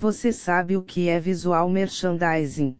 Você sabe o que é visual merchandising?